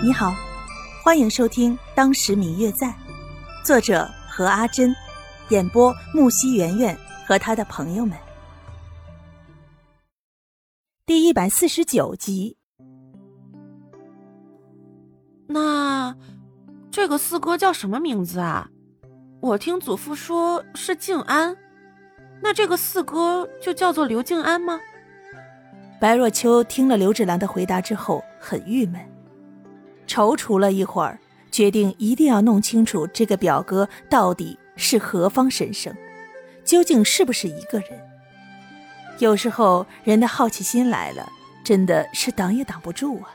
你好，欢迎收听《当时明月在》，作者何阿珍，演播木西圆圆和他的朋友们。第一百四十九集。那这个四哥叫什么名字啊？我听祖父说是静安，那这个四哥就叫做刘静安吗？白若秋听了刘芷兰的回答之后，很郁闷。踌躇了一会儿，决定一定要弄清楚这个表哥到底是何方神圣，究竟是不是一个人。有时候人的好奇心来了，真的是挡也挡不住啊。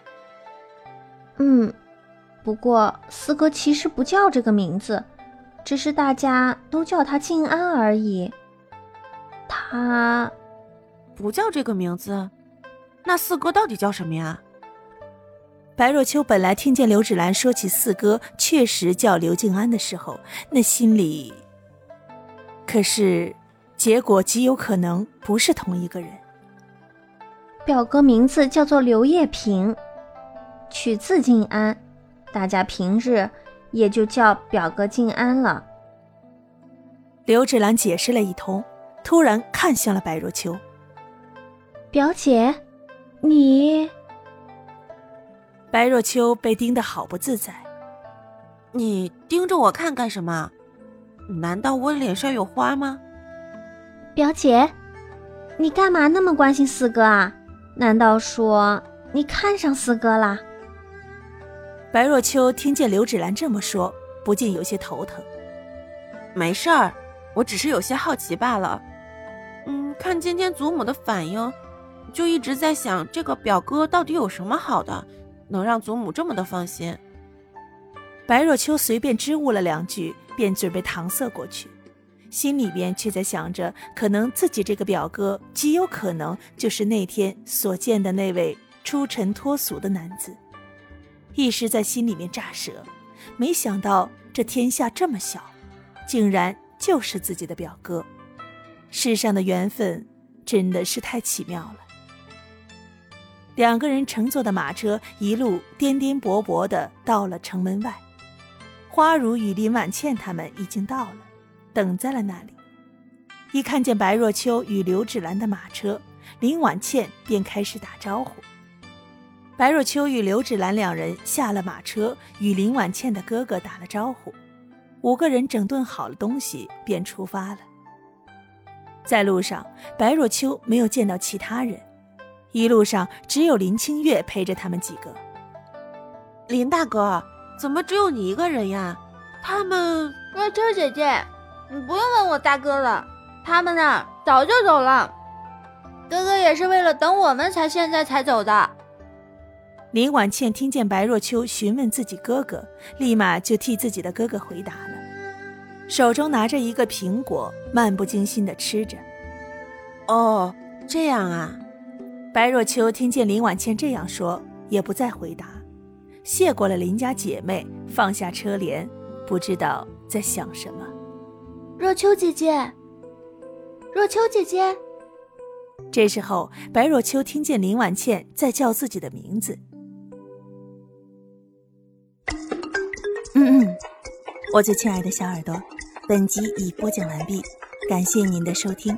嗯，不过四哥其实不叫这个名字，只是大家都叫他静安而已。他不叫这个名字，那四哥到底叫什么呀？白若秋本来听见刘芷兰说起四哥确实叫刘静安的时候，那心里……可是，结果极有可能不是同一个人。表哥名字叫做刘叶平，取字静安，大家平日也就叫表哥静安了。刘芷兰解释了一通，突然看向了白若秋：“表姐，你……”白若秋被盯得好不自在，你盯着我看干什么？难道我脸上有花吗？表姐，你干嘛那么关心四哥啊？难道说你看上四哥啦？白若秋听见刘芷兰这么说，不禁有些头疼。没事儿，我只是有些好奇罢了。嗯，看今天祖母的反应，就一直在想这个表哥到底有什么好的。能让祖母这么的放心？白若秋随便支吾了两句，便准备搪塞过去，心里边却在想着，可能自己这个表哥极有可能就是那天所见的那位出尘脱俗的男子，一时在心里面乍舌，没想到这天下这么小，竟然就是自己的表哥，世上的缘分真的是太奇妙了。两个人乘坐的马车一路颠颠簸簸的到了城门外，花如与林婉倩他们已经到了，等在了那里。一看见白若秋与刘芷兰的马车，林婉倩便开始打招呼。白若秋与刘芷兰两人下了马车，与林婉倩的哥哥打了招呼，五个人整顿好了东西，便出发了。在路上，白若秋没有见到其他人。一路上只有林清月陪着他们几个。林大哥，怎么只有你一个人呀？他们……若秋姐姐，你不用问我大哥了，他们呢早就走了。哥哥也是为了等我们才现在才走的。林婉倩听见白若秋询问自己哥哥，立马就替自己的哥哥回答了，手中拿着一个苹果，漫不经心的吃着。哦，这样啊。白若秋听见林婉倩这样说，也不再回答，谢过了林家姐妹，放下车帘，不知道在想什么。若秋姐姐，若秋姐姐。这时候，白若秋听见林婉倩在叫自己的名字。嗯嗯，我最亲爱的小耳朵，本集已播讲完毕，感谢您的收听。